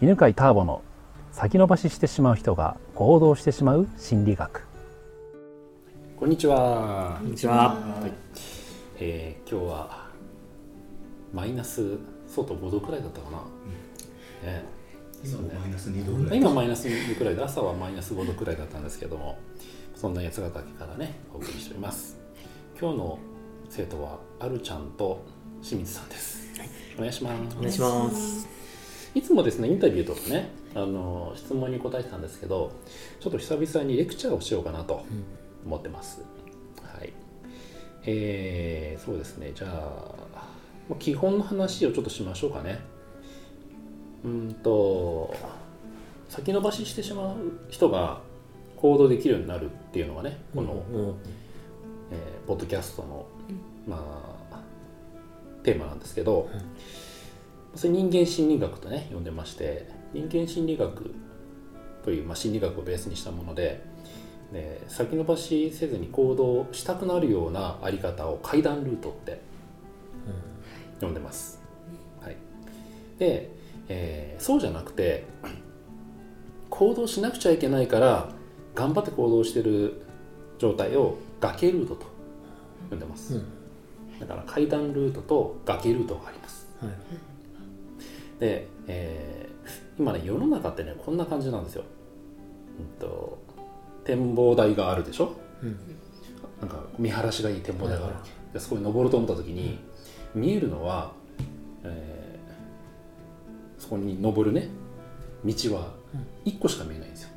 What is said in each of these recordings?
犬飼ターボの先延ばししてしまう人が行動してしまう心理学。こんにちは。こんにちは。はい。えー今日はマイナス外5度くらいだったかな、ね。今もマイナス2度ぐらい。今マイナス2度くらいで朝はマイナス5度くらいだったんですけどもそんな八ヶ岳からねお送りしております。今日の生徒はあるちゃんと清水さんです、お願いします。お願いします。いつもですねインタビューとかねあの質問に答えてたんですけどちょっと久々にレクチャーをしようかなと思ってます、はい。えー、そうですね。じゃあまあ基本の話をちょっとしましょうかね。うんと先延ばししてしまう人が行動できるようになるっていうのがねこの、うんえーポッドキャストの、まあ、テーマなんですけど、それ人間心理学とね呼んでまして人間心理学という、まあ、心理学をベースにしたものでで先延ばしせずに行動したくなるようなあり方を階段ルートって呼んでます。はい、で、えーそうじゃなくて行動しなくちゃいけないから頑張って行動してる状態を崖ルートと呼んでます、うんだから階段ルートと崖ルートがありますはい。で、えー今ね世の中ってねこんな感じなんですよ、うん、と展望台があるでしょ？うん。なんか見晴らしがいい展望台がある。わけでそこに登ろうと思った時に見えるのは、えーそこに登るね道は1個しか見えないんですよ。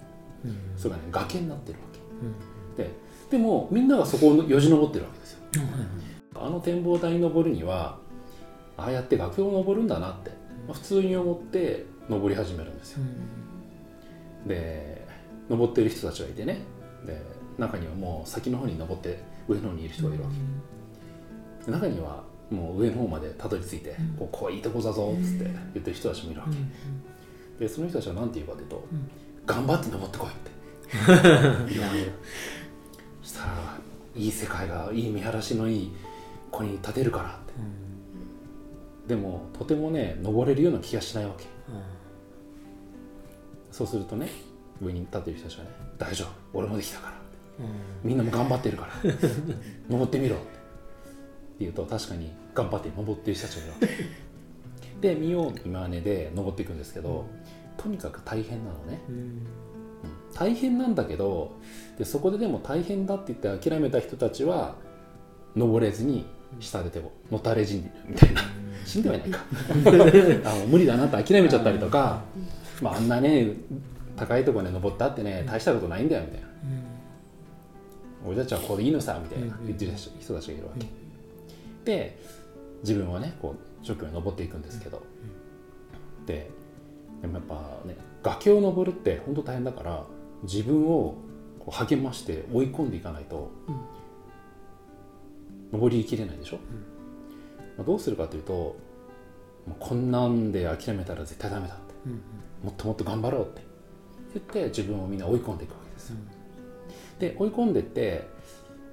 うん。それがね崖になってるわうん。けででもみんながそこをよじ登ってるわけですよ。あの展望台に登るにはああやって崖を登るんだなって、まあ普通に思って登り始めるんですよ。で登ってる人たちがいてね。で中にはもう先の方に登って上の方にいる人がいるわけ。で中にはもう上の方までたどり着いて、こうこういいとこだぞっつって言ってる人たちもいるわけ、でその人たちは何て言うかというと、頑張って登ってこいって。なる。ほそしたらいい世界がいい見晴らしのいい子に立てるからって。ど。でもとてもね登れるような気がしないわけ。うん。そうするとね上に立ってる人たちはね大丈夫俺もできたから。うん。みんなも頑張ってるから。登ってみろ。って言うと確かに頑張って登ってる人たちがいるわけ。で見よう見まねで登っていくんですけどとにかく大変なのね、うん。うん。大変なんだけどでそこででも大変だって言って諦めた人たちは登れずに下で手をのたれ死んでるみたいな死んではいないか。あもう無理だなって諦めちゃったりとか、まあ、あんなね高いところに登ったってね大したことないんだよみたいな。俺たちはここでいいのさみたいなうん言ってる人人たちがいるわけ、で自分はねこう一生懸命登っていくんですけど、ででもやっぱね崖を登るって本当大変だから自分をこう励まして追い込んでいかないと、登りきれないでしょ、まあ、どうするかというとこんなんで諦めたら絶対ダメだって。うんもっともっと頑張ろうって。言って自分をみんな追い込んでいくわけですよ、で追い込んでって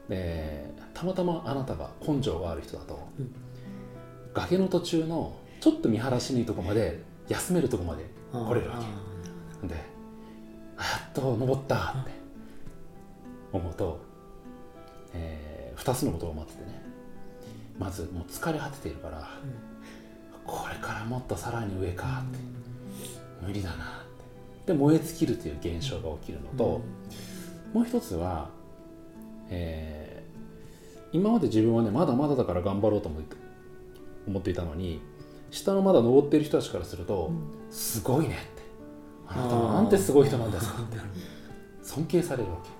でたまたまあなたが根性がある人だと、うん。崖の途中のちょっと見晴らしのいいとこまで休めるとこまでうん来れるわけ。であやっと登ったって思うと、え2つのことが待っててねまずもう疲れ果てているから、これからもっとさらに上かって、無理だな。ってで燃え尽きるという現象が起きるのと、もう一つは、えー今まで自分はねまだまだだから頑張ろうと思って思っていたのに下のまだ登っている人たちからすると、すごいねって。あなたはなんてすごい人なんですかって。尊敬されるわけ。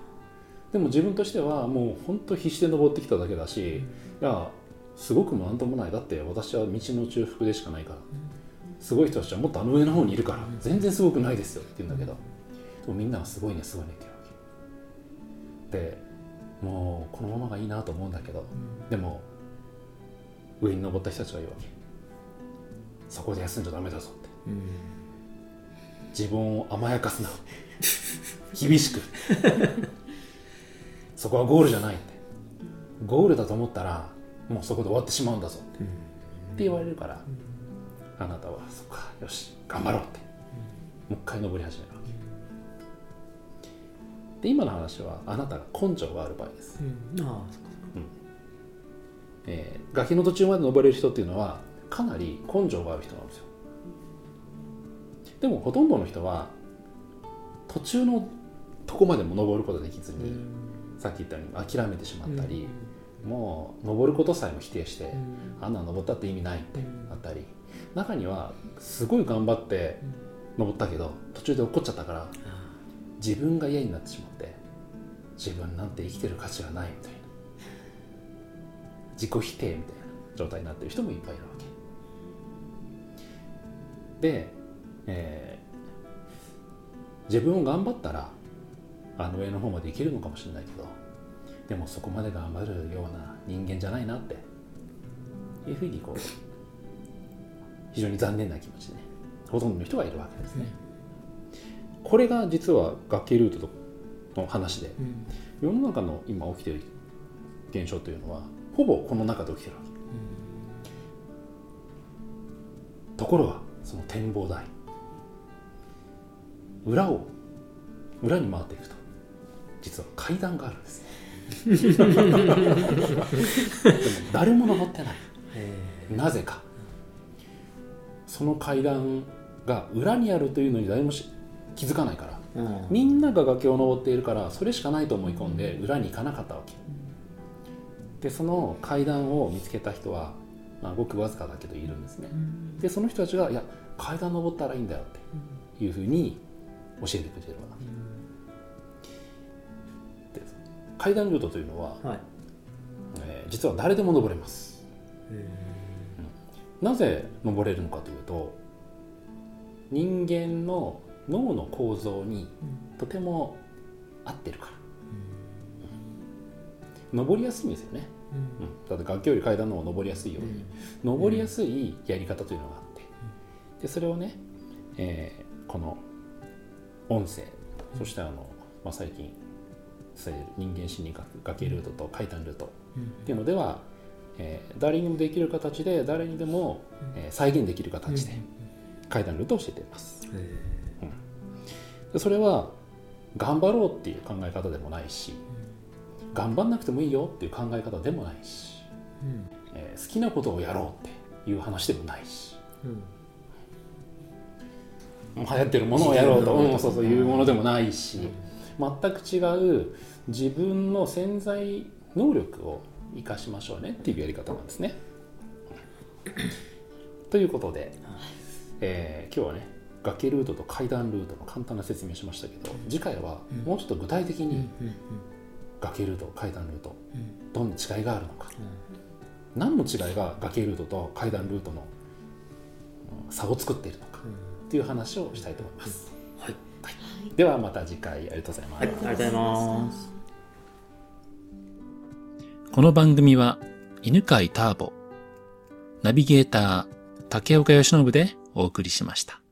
でも自分としてはもう本当必死で登ってきただけだし、いやすごくもなんともない。だって私は道の中腹でしかないから、すごい人たちはもっとあの上の方にいるから、全然すごくないですよ。って言うんだけど、でもみんなはすごいねすごいねって言うわけ。でもうこのままがいいなと思うんだけど、でも上に登った人たちが言うわけ。そこで休んじゃダメだぞって。うん。自分を甘やかすな厳しく。そこはゴールじゃないって。ゴールだと思ったらもうそこで終わってしまうんだぞ。って,、って言われるから、あなたはそっかよし頑張ろうって。もう一回登り始めるわけで今の話はあなたが根性がある場合です、うん。ああそっか。えー崖の途中まで登れる人っていうのはかなり根性がある人なんですよ。でもほとんどの人は途中のとこまでも登ることができずに、さっき言ったように諦めてしまったり、もう登ることさえも否定して、あんなの登ったって意味ないってなったり中にはすごい頑張って登ったけど途中で落っちゃったから自分が嫌になってしまって自分なんて生きてる価値がないみたいな。自己否定みたいな状態になってる人もいっぱいいるわけ。で、えー自分を頑張ったらあの上の方まで行けるのかもしれないけどでもそこまで頑張るような人間じゃないなって。いうふうにこう非常に残念な気持ちでね。ほとんどの人がいるわけですね、これが実は崖ルートの話でうん。世の中の今起きている現象というのはほぼこの中で起きてるわけ。ところがその展望台。裏を裏に回っていくと実は階段があるんです。ね誰も登ってない。へなぜか。その階段が裏にあるというのに誰もし気づかないから。えうん。みんなが崖を登っているからそれしかないと思い込んで裏に行かなかったわけ。でその階段を見つけた人は、まあ、ごくわずかだけどいるんですね。でその人たちが「いや階段登ったらいいんだよ」っていうふうに教えてくれてるわけ。で階段ルートというのは、はい。えー実は誰でも登れます。へなぜ登れるのかというと人間の脳の構造にとても合ってるから、登りやすいんですよね、うん、だって崖より階段の方が登りやすいように、登りやすいやり方というのがあって。でそれをね、えーこの音声そしてあの、まあ、最近伝える人間心理学崖ルートと階段ルートっていうのでは、えー誰にもできる形で誰にでも、えー再現できる形で階段ルートを教えています。でそれは頑張ろうっていう考え方でもないし頑張んなくてもいいよっていう考え方でもないし、えー好きなことをやろうっていう話でもないし流行ってるものをやろうと、うん、そうそういうものでもないし全く違う自分の潜在能力を生かしましょうねっていうやり方なんですね。ということで、えー今日はね崖ルートと階段ルートの簡単な説明をしましたけど次回はもうちょっと具体的に崖ルート階段ルートどんな違いがあるのか。何の違いが崖ルートと階段ルートのうん差を作っているのかっていう話をしたいと思います。はいではまた次回ありがとうございます。はいありがとうございますこの番組は犬飼ターボ、ナビゲーター竹岡由伸でお送りしました。